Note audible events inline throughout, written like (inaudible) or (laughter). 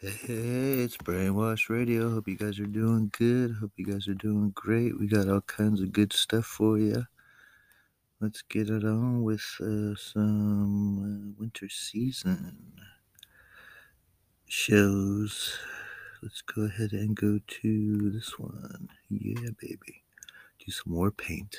Hey, it's Brainwash Radio. Hope you guys are doing good. Hope you guys are doing great. We got all kinds of good stuff for you. Let's get it on with uh, some uh, winter season shows. Let's go ahead and go to this one. Yeah, baby. Do some more paint.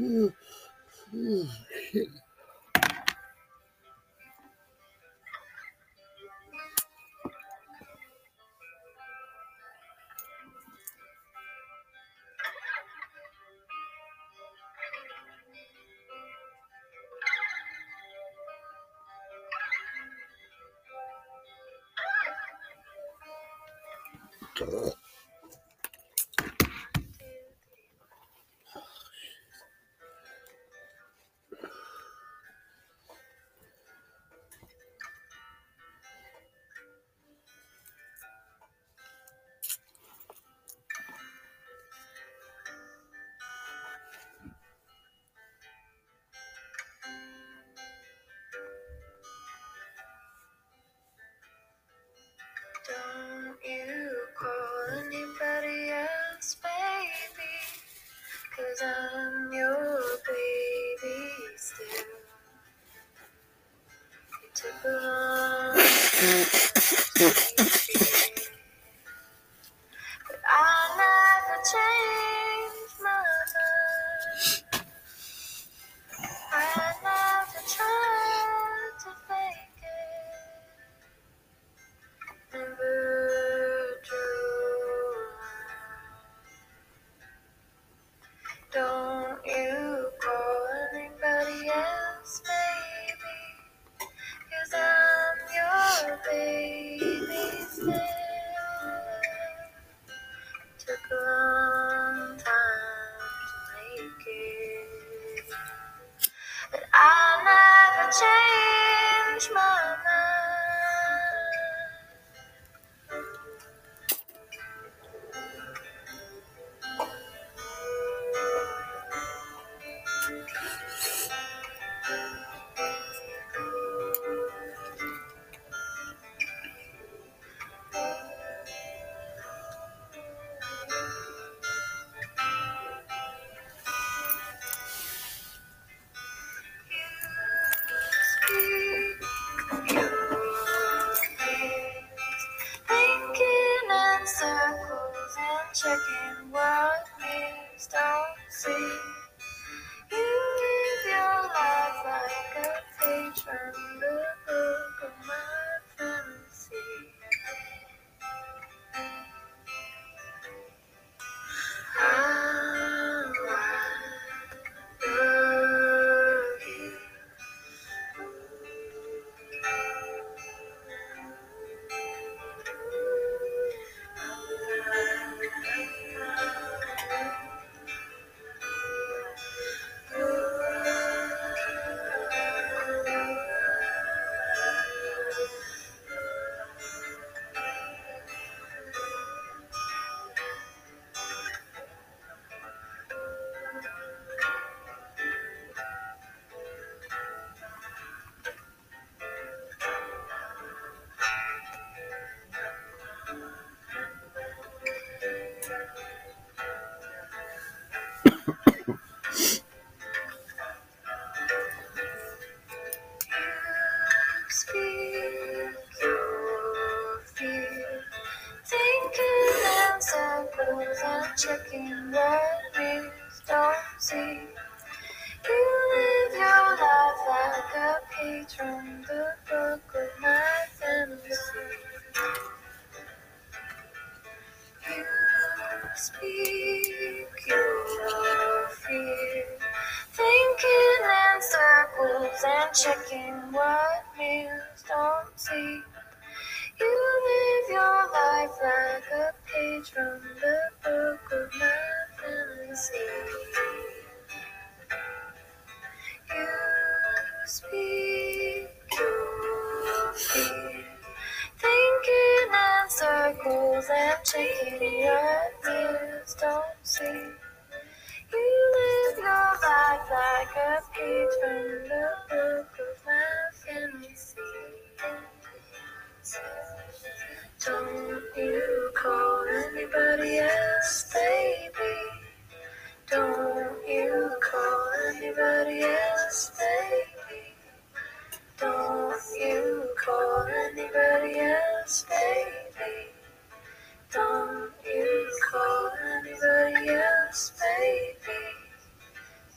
Oh. I'm your baby still. It took a long time. Cause I'm checking your news don't see. You live your life like a page from the book of my fantasy. Don't you call anybody else, baby. Don't you call anybody else, baby. Don't you call anybody else, baby. Don't you call anybody else, baby.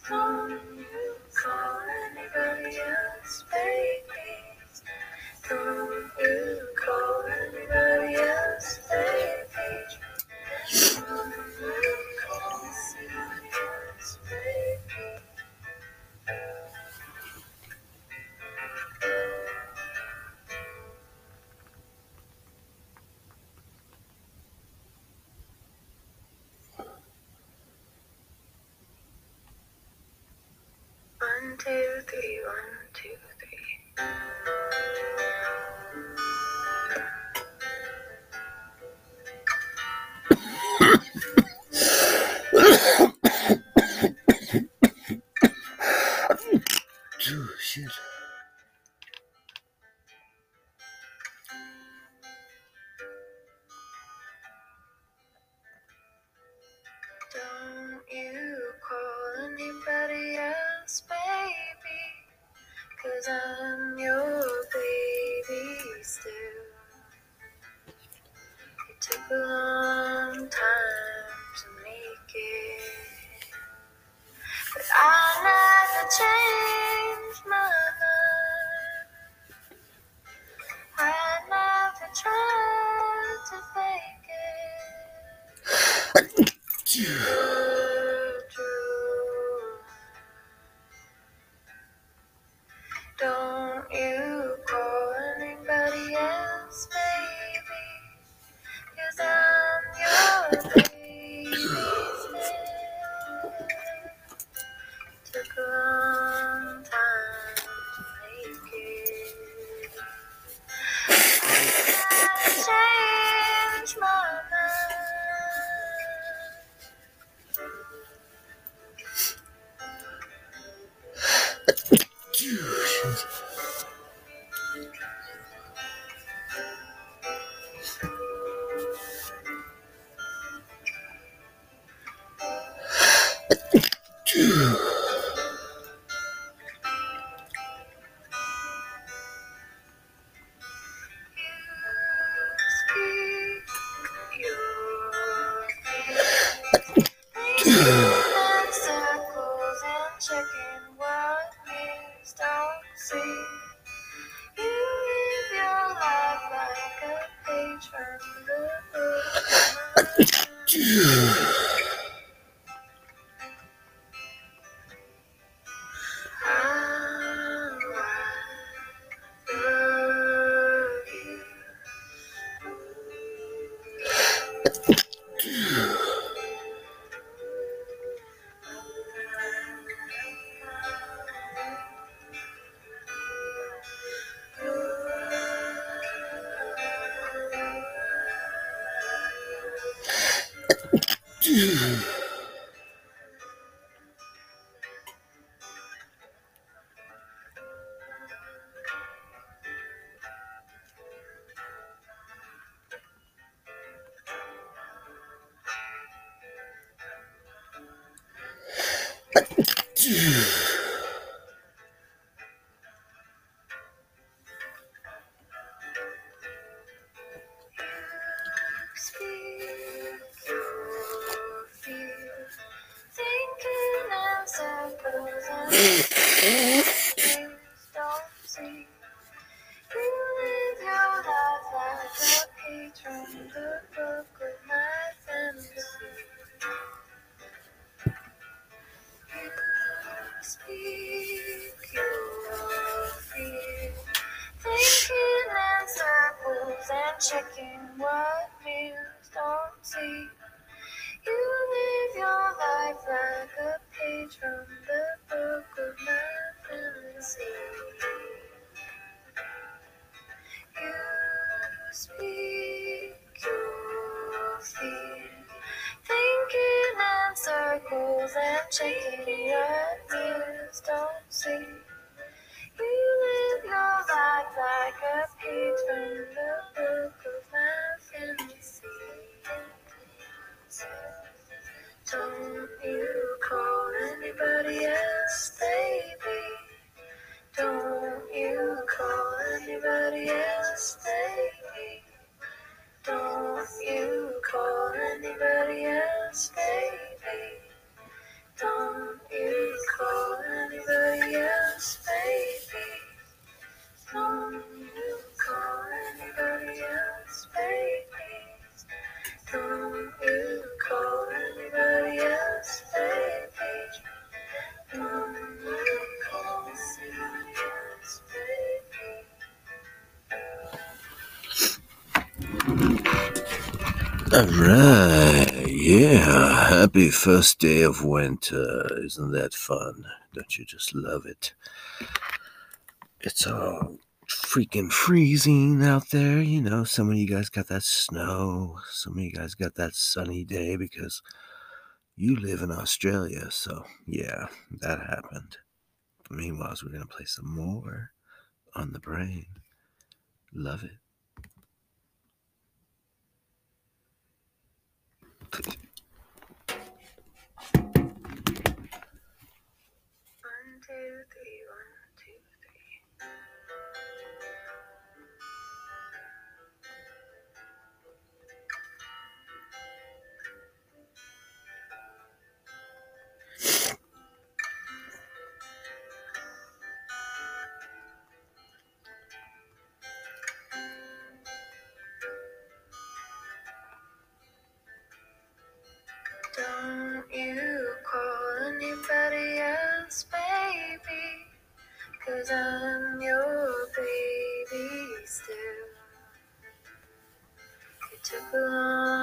Don't you call anybody else, baby. Don't you call All right. Yeah. Happy first day of winter. Isn't that fun? Don't you just love it? It's all freaking freezing out there. You know, some of you guys got that snow. Some of you guys got that sunny day because you live in Australia. So, yeah, that happened. Meanwhile, we're going to play some more on the brain. Love it. Cause I'm your baby still. It took a long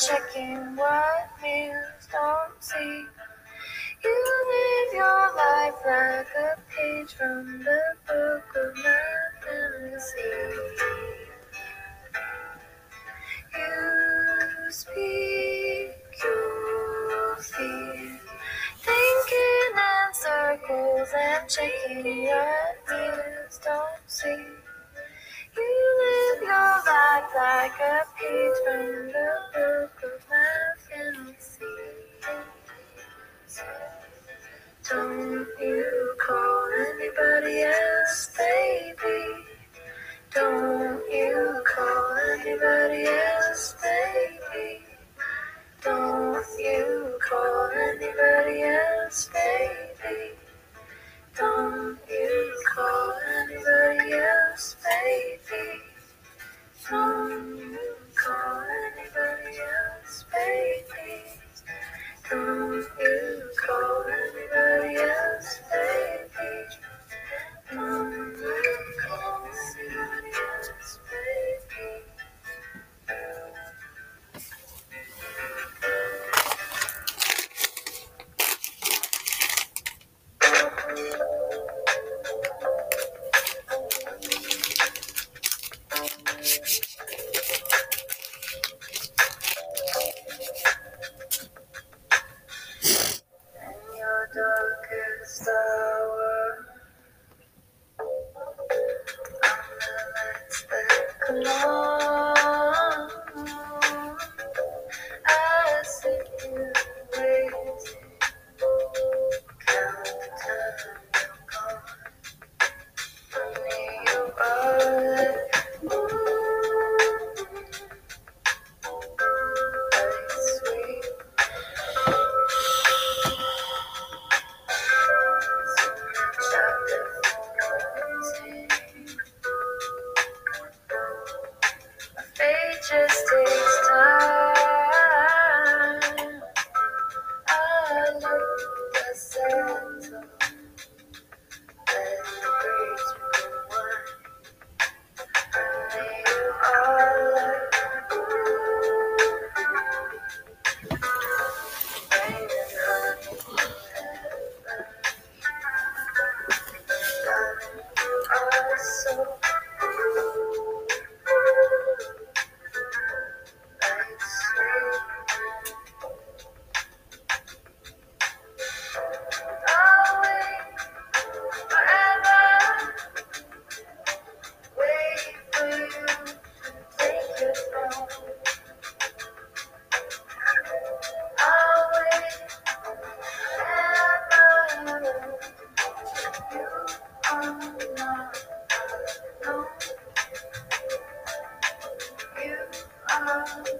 checking what mirrors don't see. You live your life like a page from the book of fantasy. You speak your fear, thinking in circles and checking what mirrors don't see. You live your life like a page from the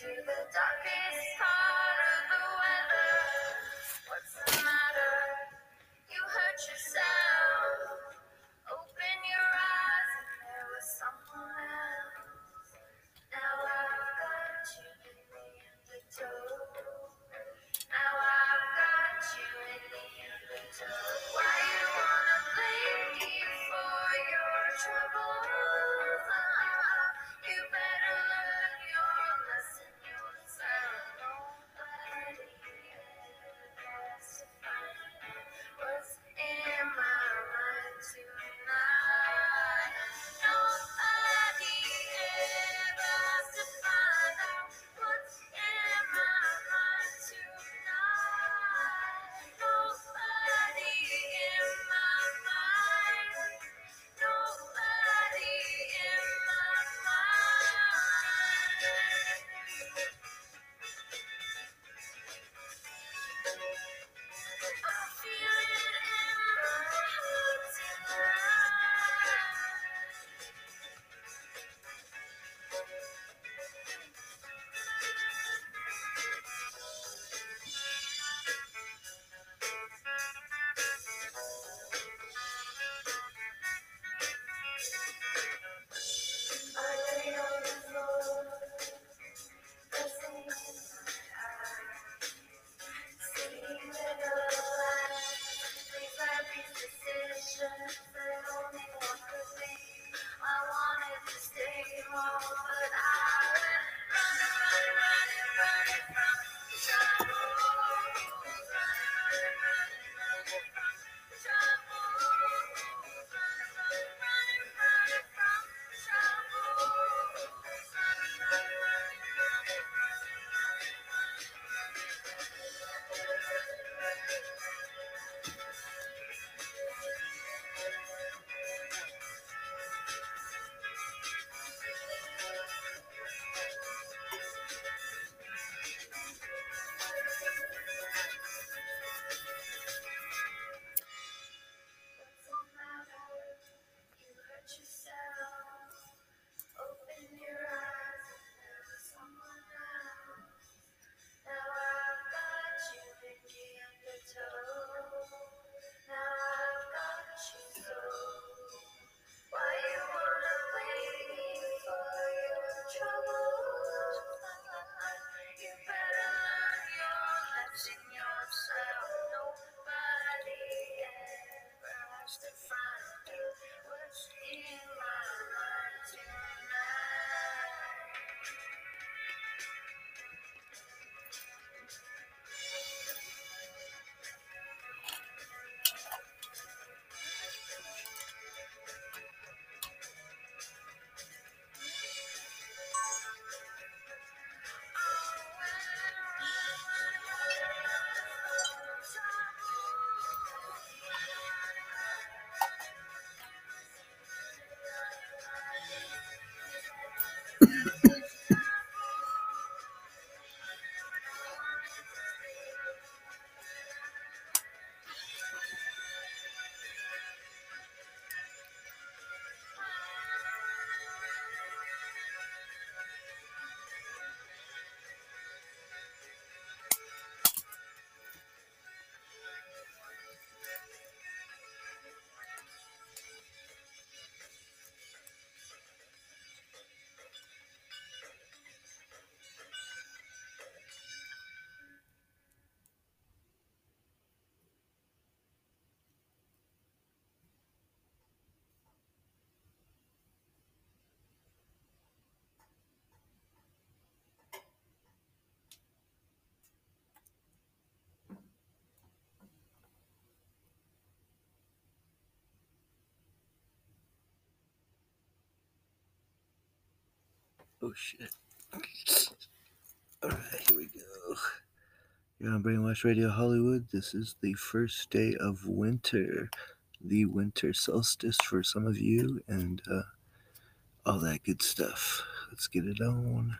to the Oh shit. Alright, here we go. You're on Brainwash Radio Hollywood. This is the first day of winter, the winter solstice for some of you, and uh, all that good stuff. Let's get it on.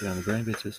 Get on the grind, bitches.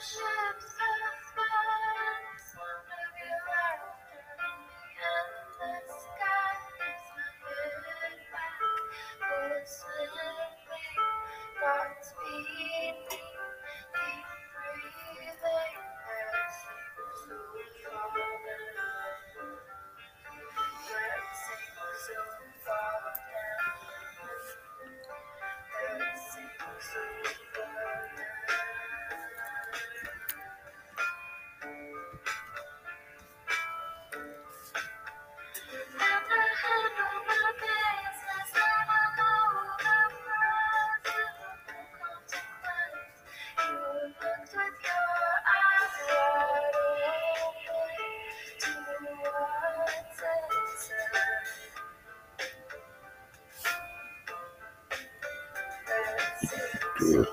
sure. Yes.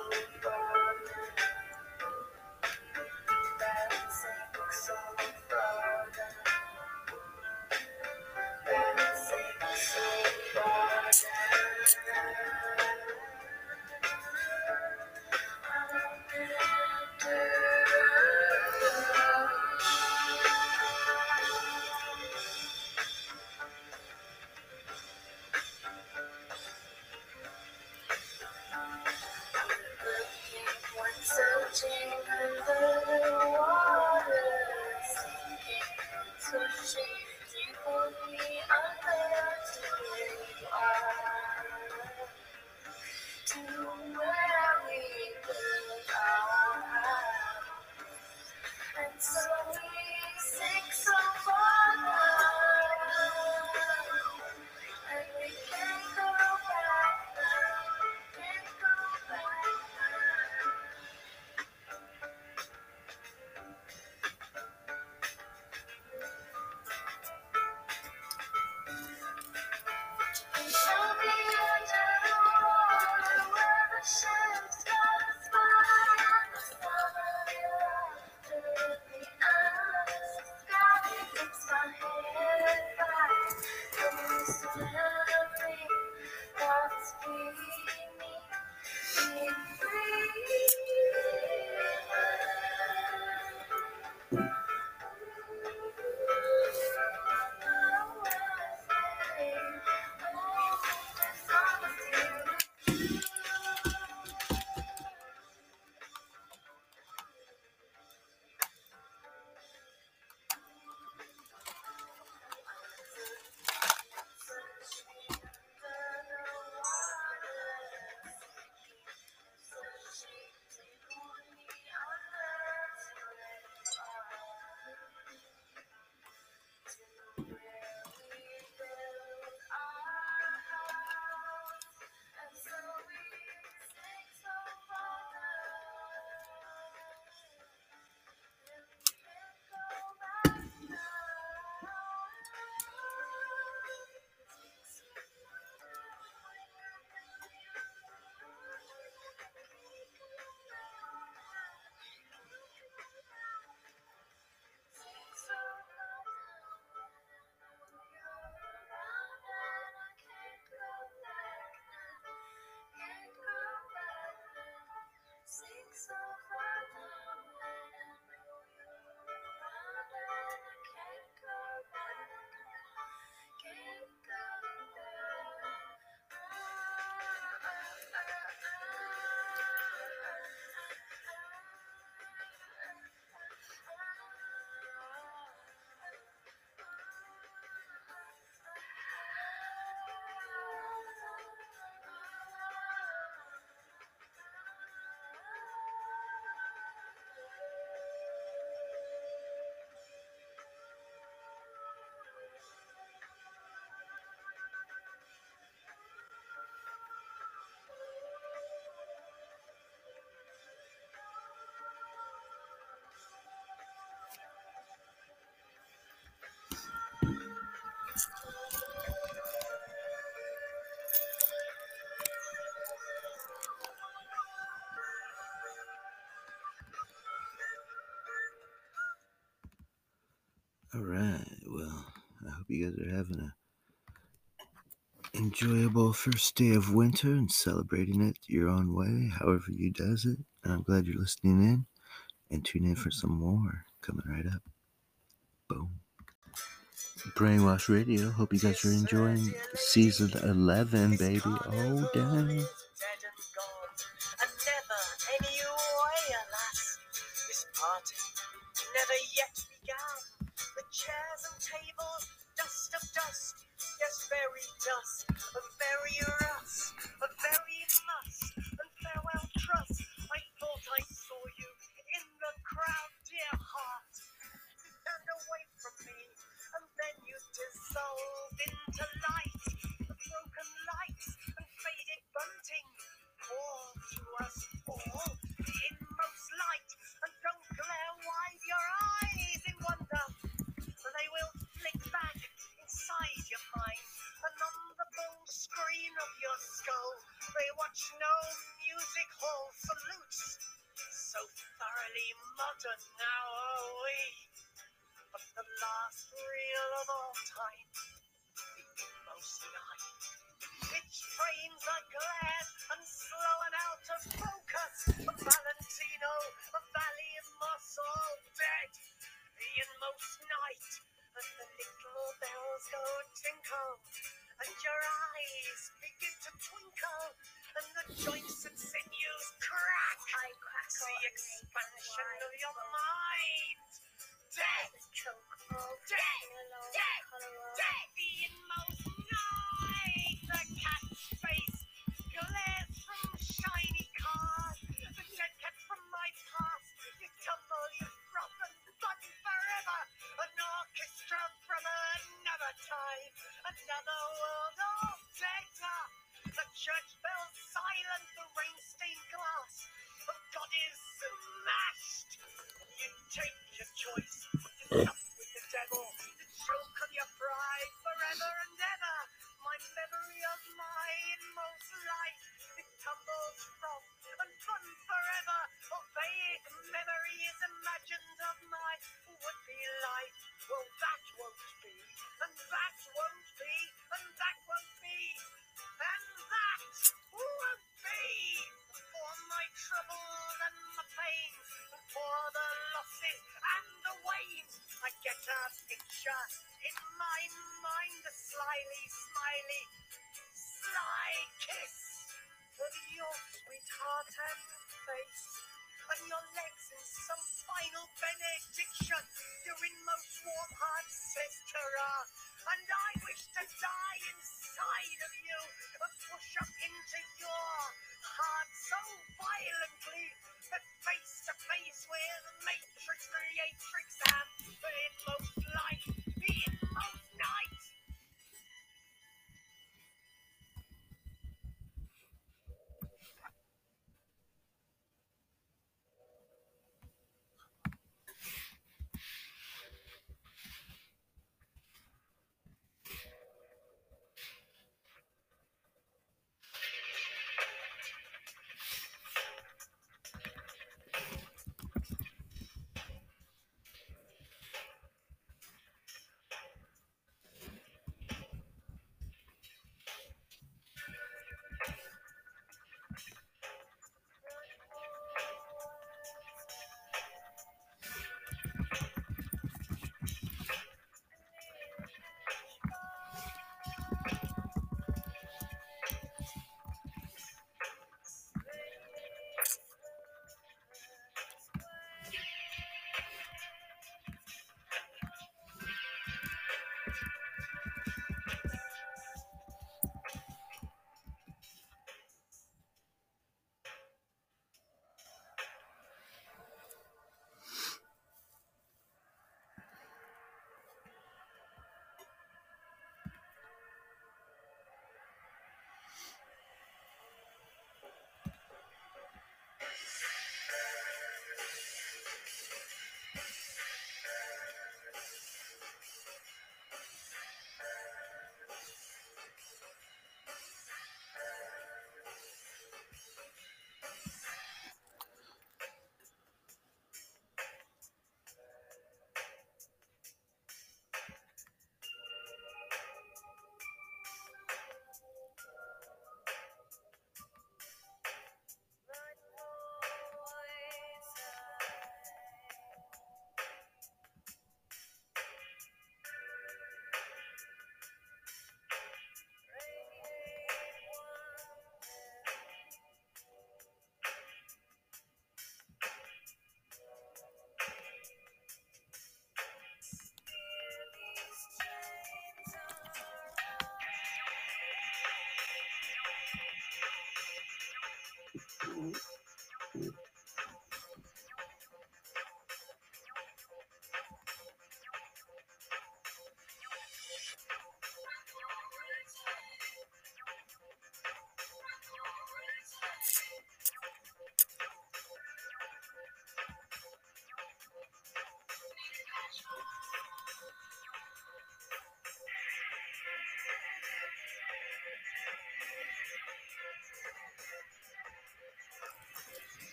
All right. Well, I hope you guys are having a enjoyable first day of winter and celebrating it your own way, however you does it. And I'm glad you're listening in and tune in for some more coming right up. Boom. Brainwash Radio. Hope you guys are enjoying season 11, baby. Oh, damn. time, another world of data. The church bells silent, the rain stained glass of God is smashed. You take your choice.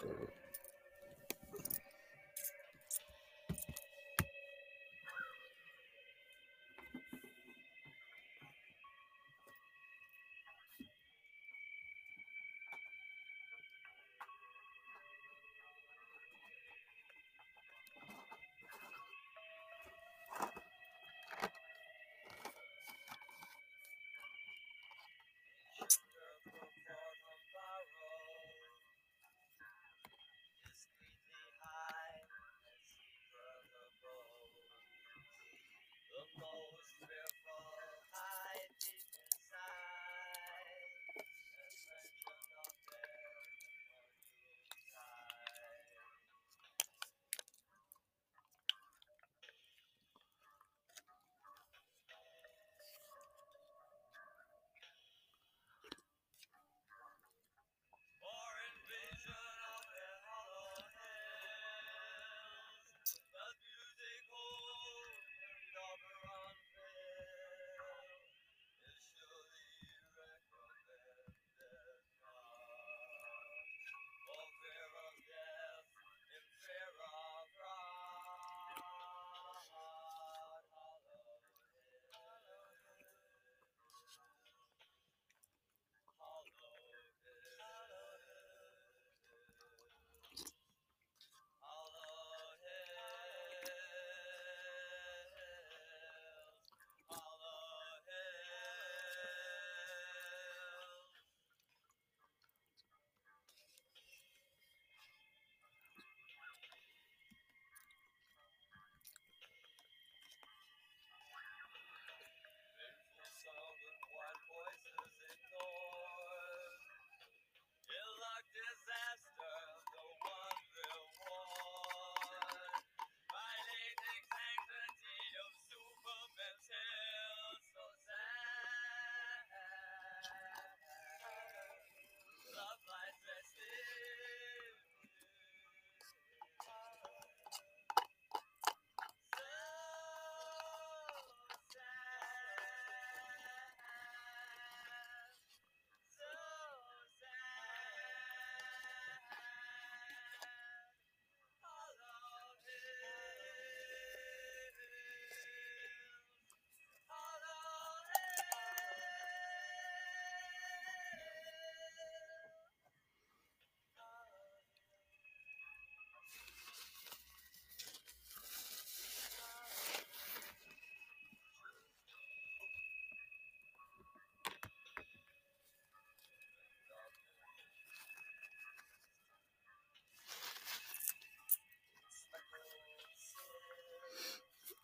Good.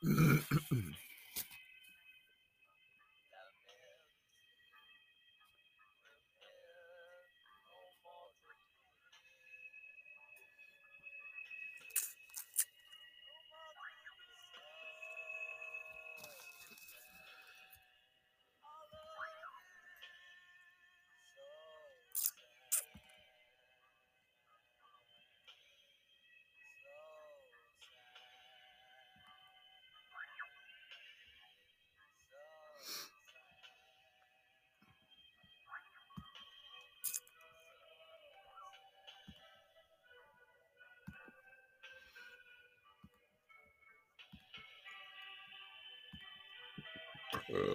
Mm-hmm. (laughs) uh,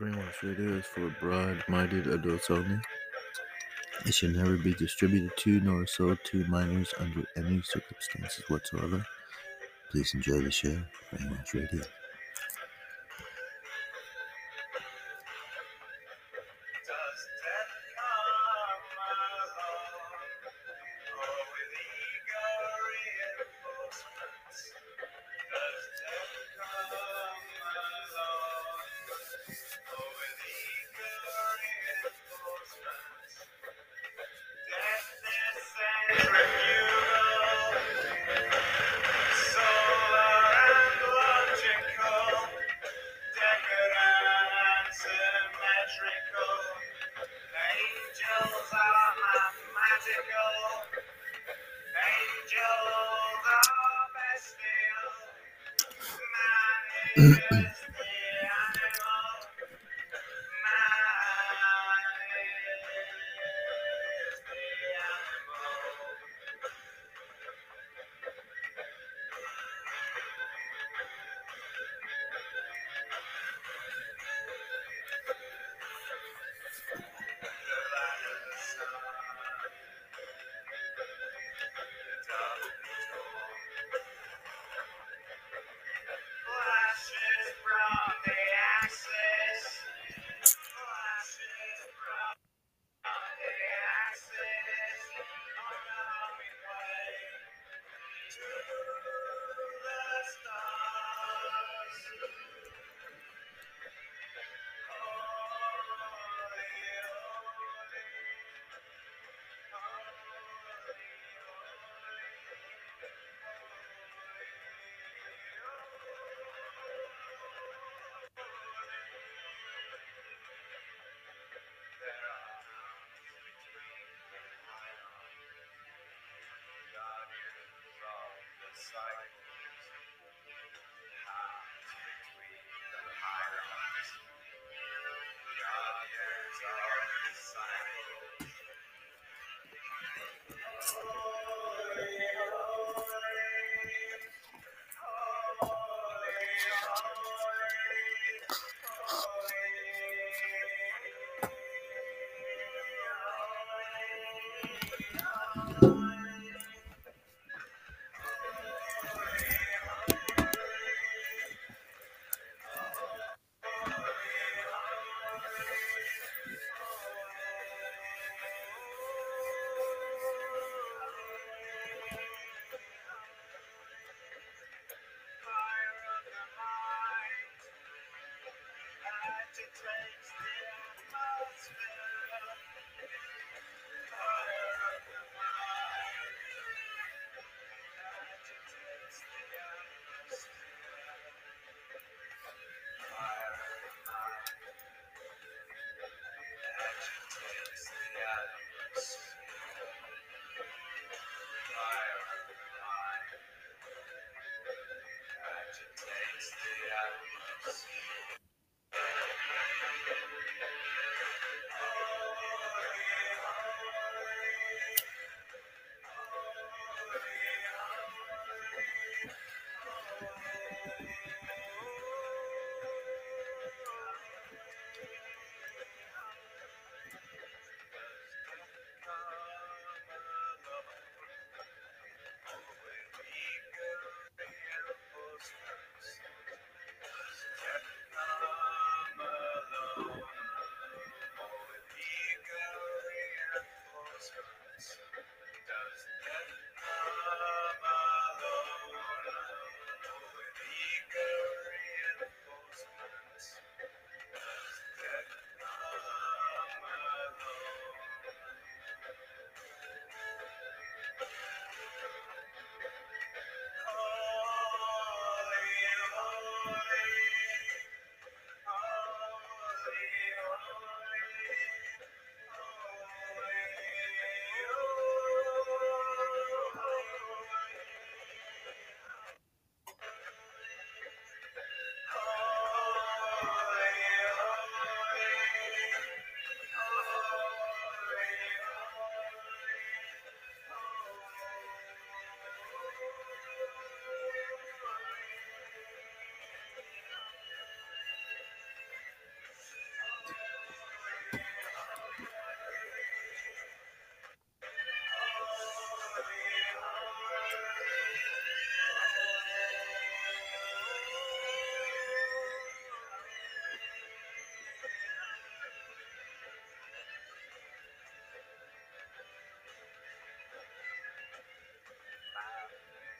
brainwash radio is for broad minded adults only. It should never be distributed to nor sold to minors under any circumstances whatsoever. Please enjoy the show, Brainwash Radio. train.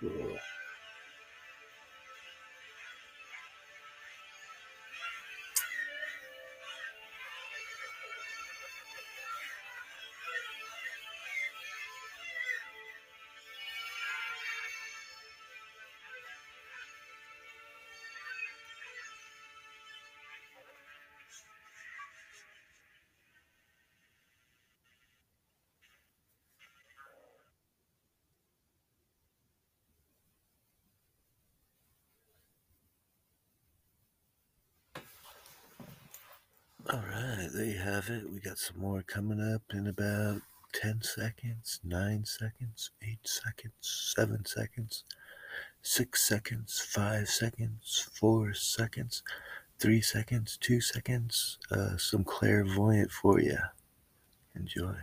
Yeah. All right, there you have it. We got some more coming up in about 10 seconds, 9 seconds, 8 seconds, 7 seconds, 6 seconds, 5 seconds, 4 seconds, 3 seconds, 2 seconds. Uh, some clairvoyant for you. Enjoy.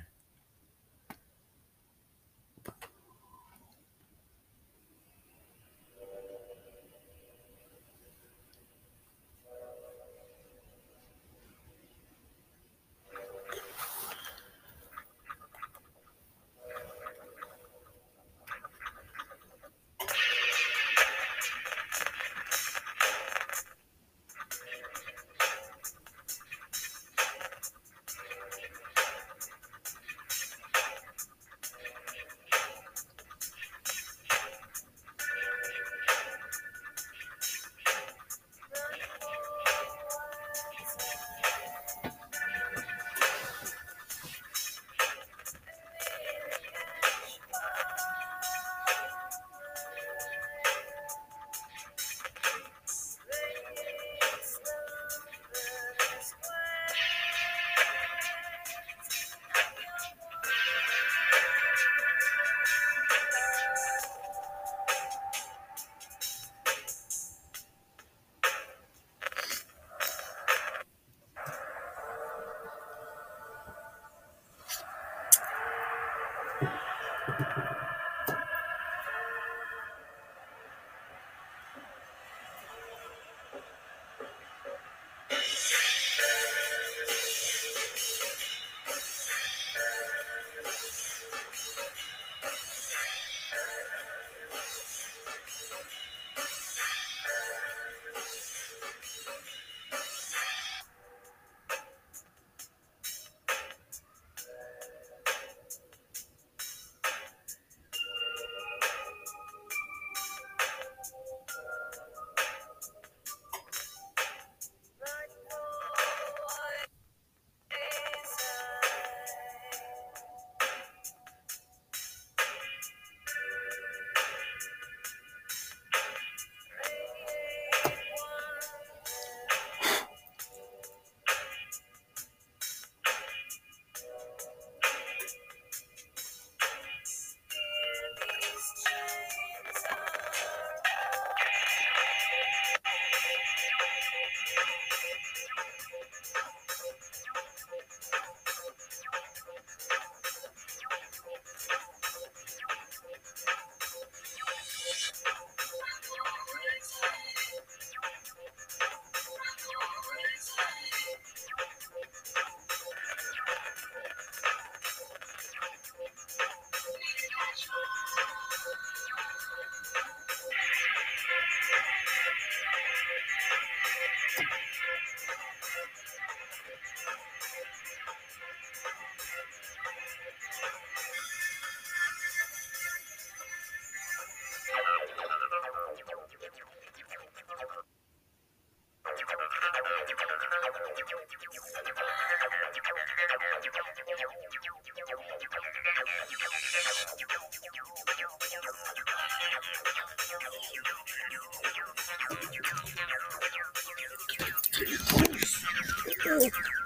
Oh!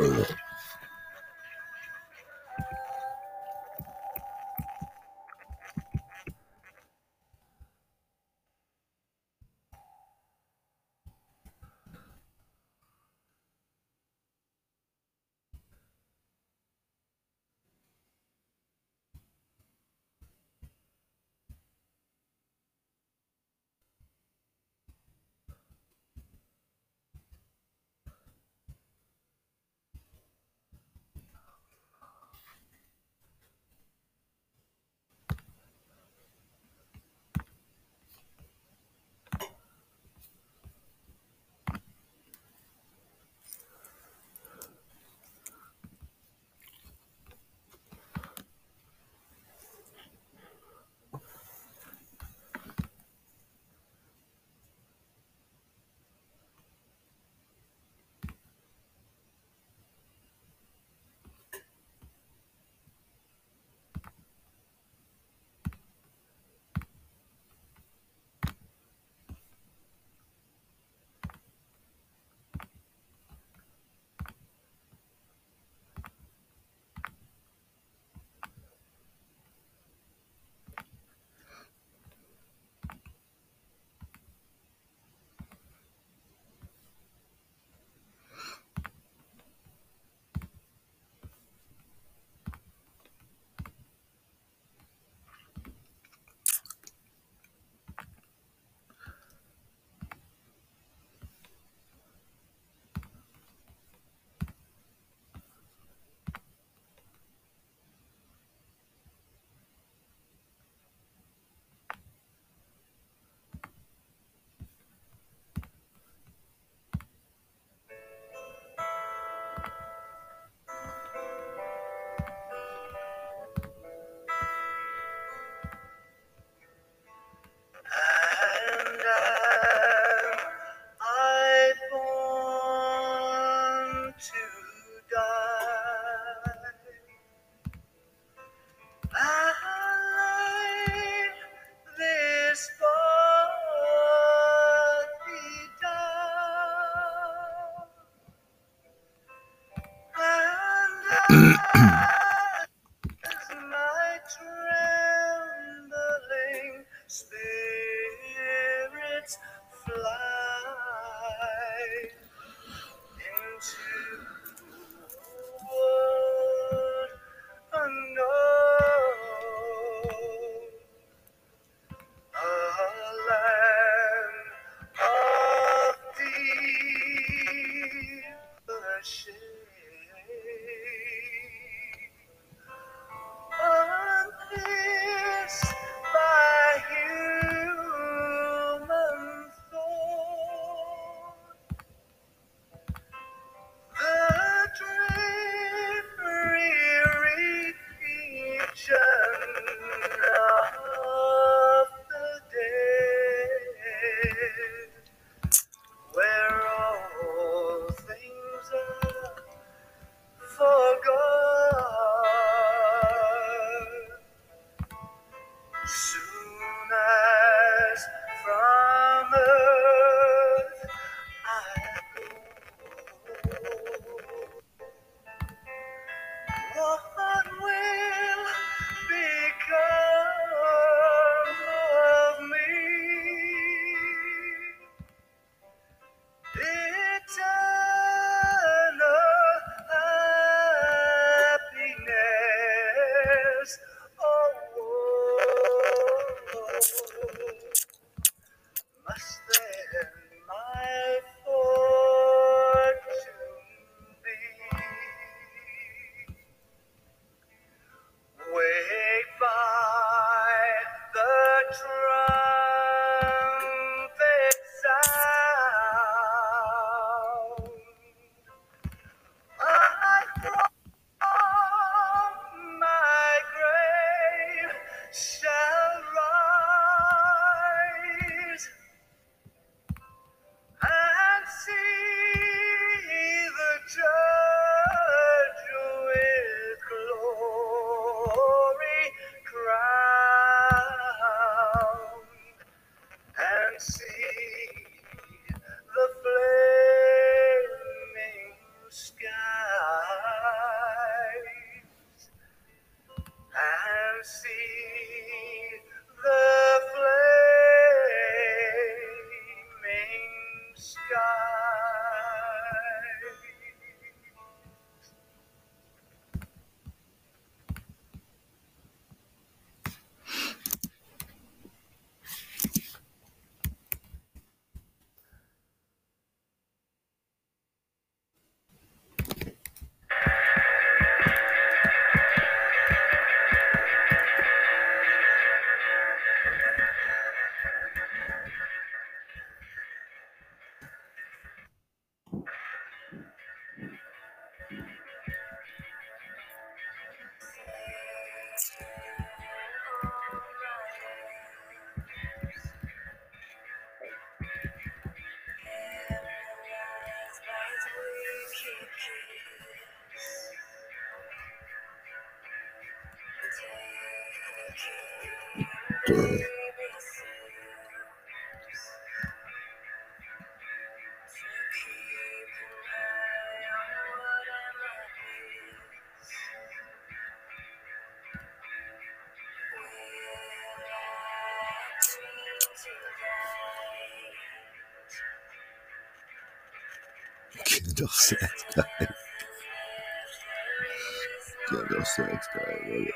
afterward. Duh. Kindle sex guy. (laughs) Sex guy. I love it.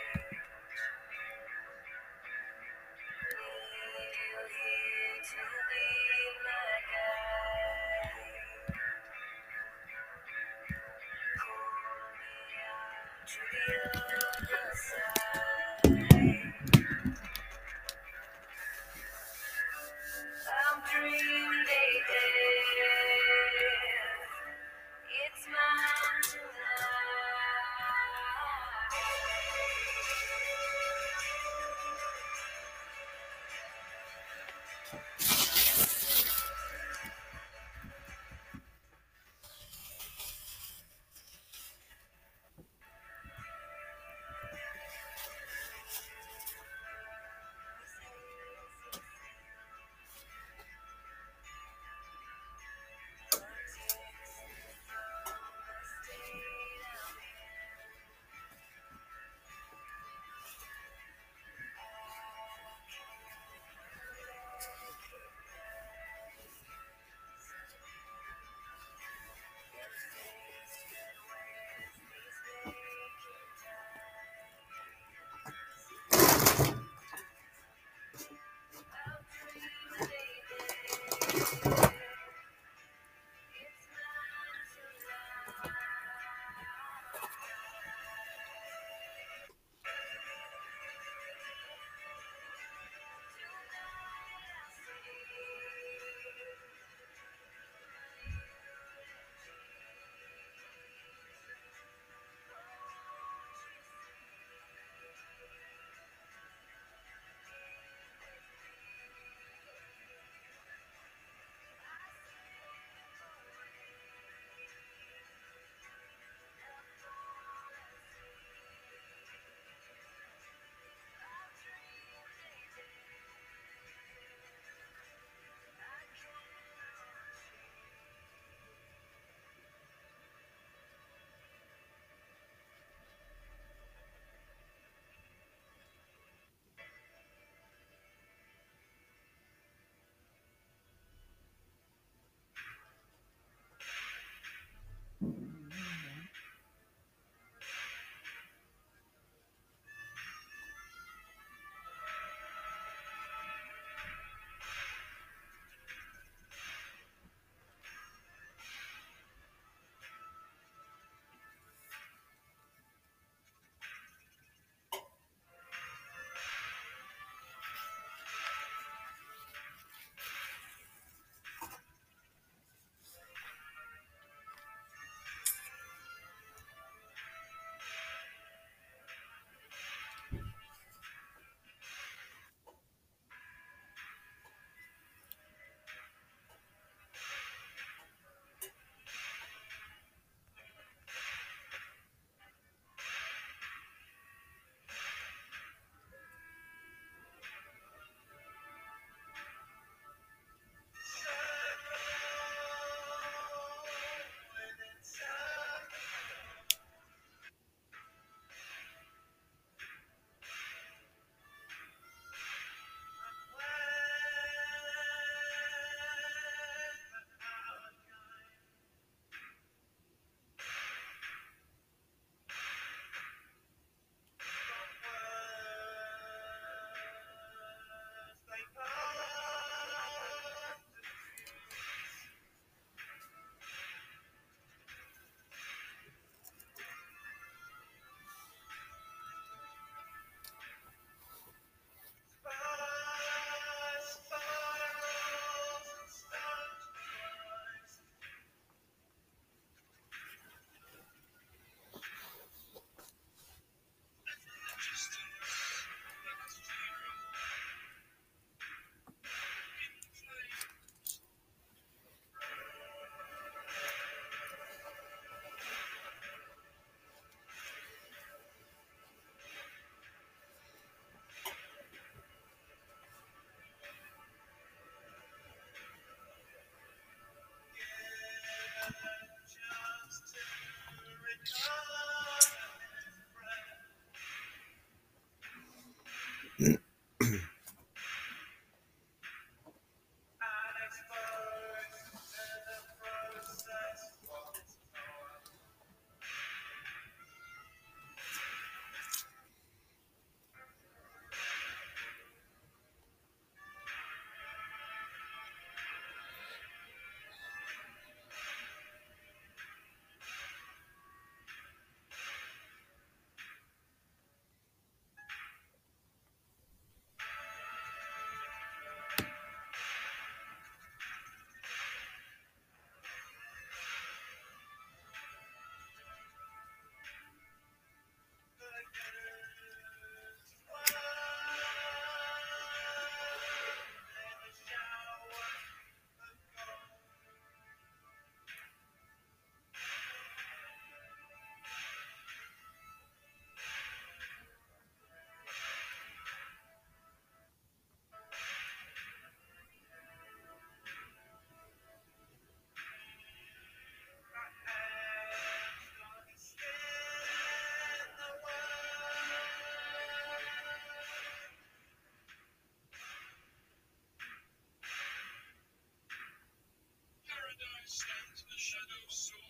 shadows so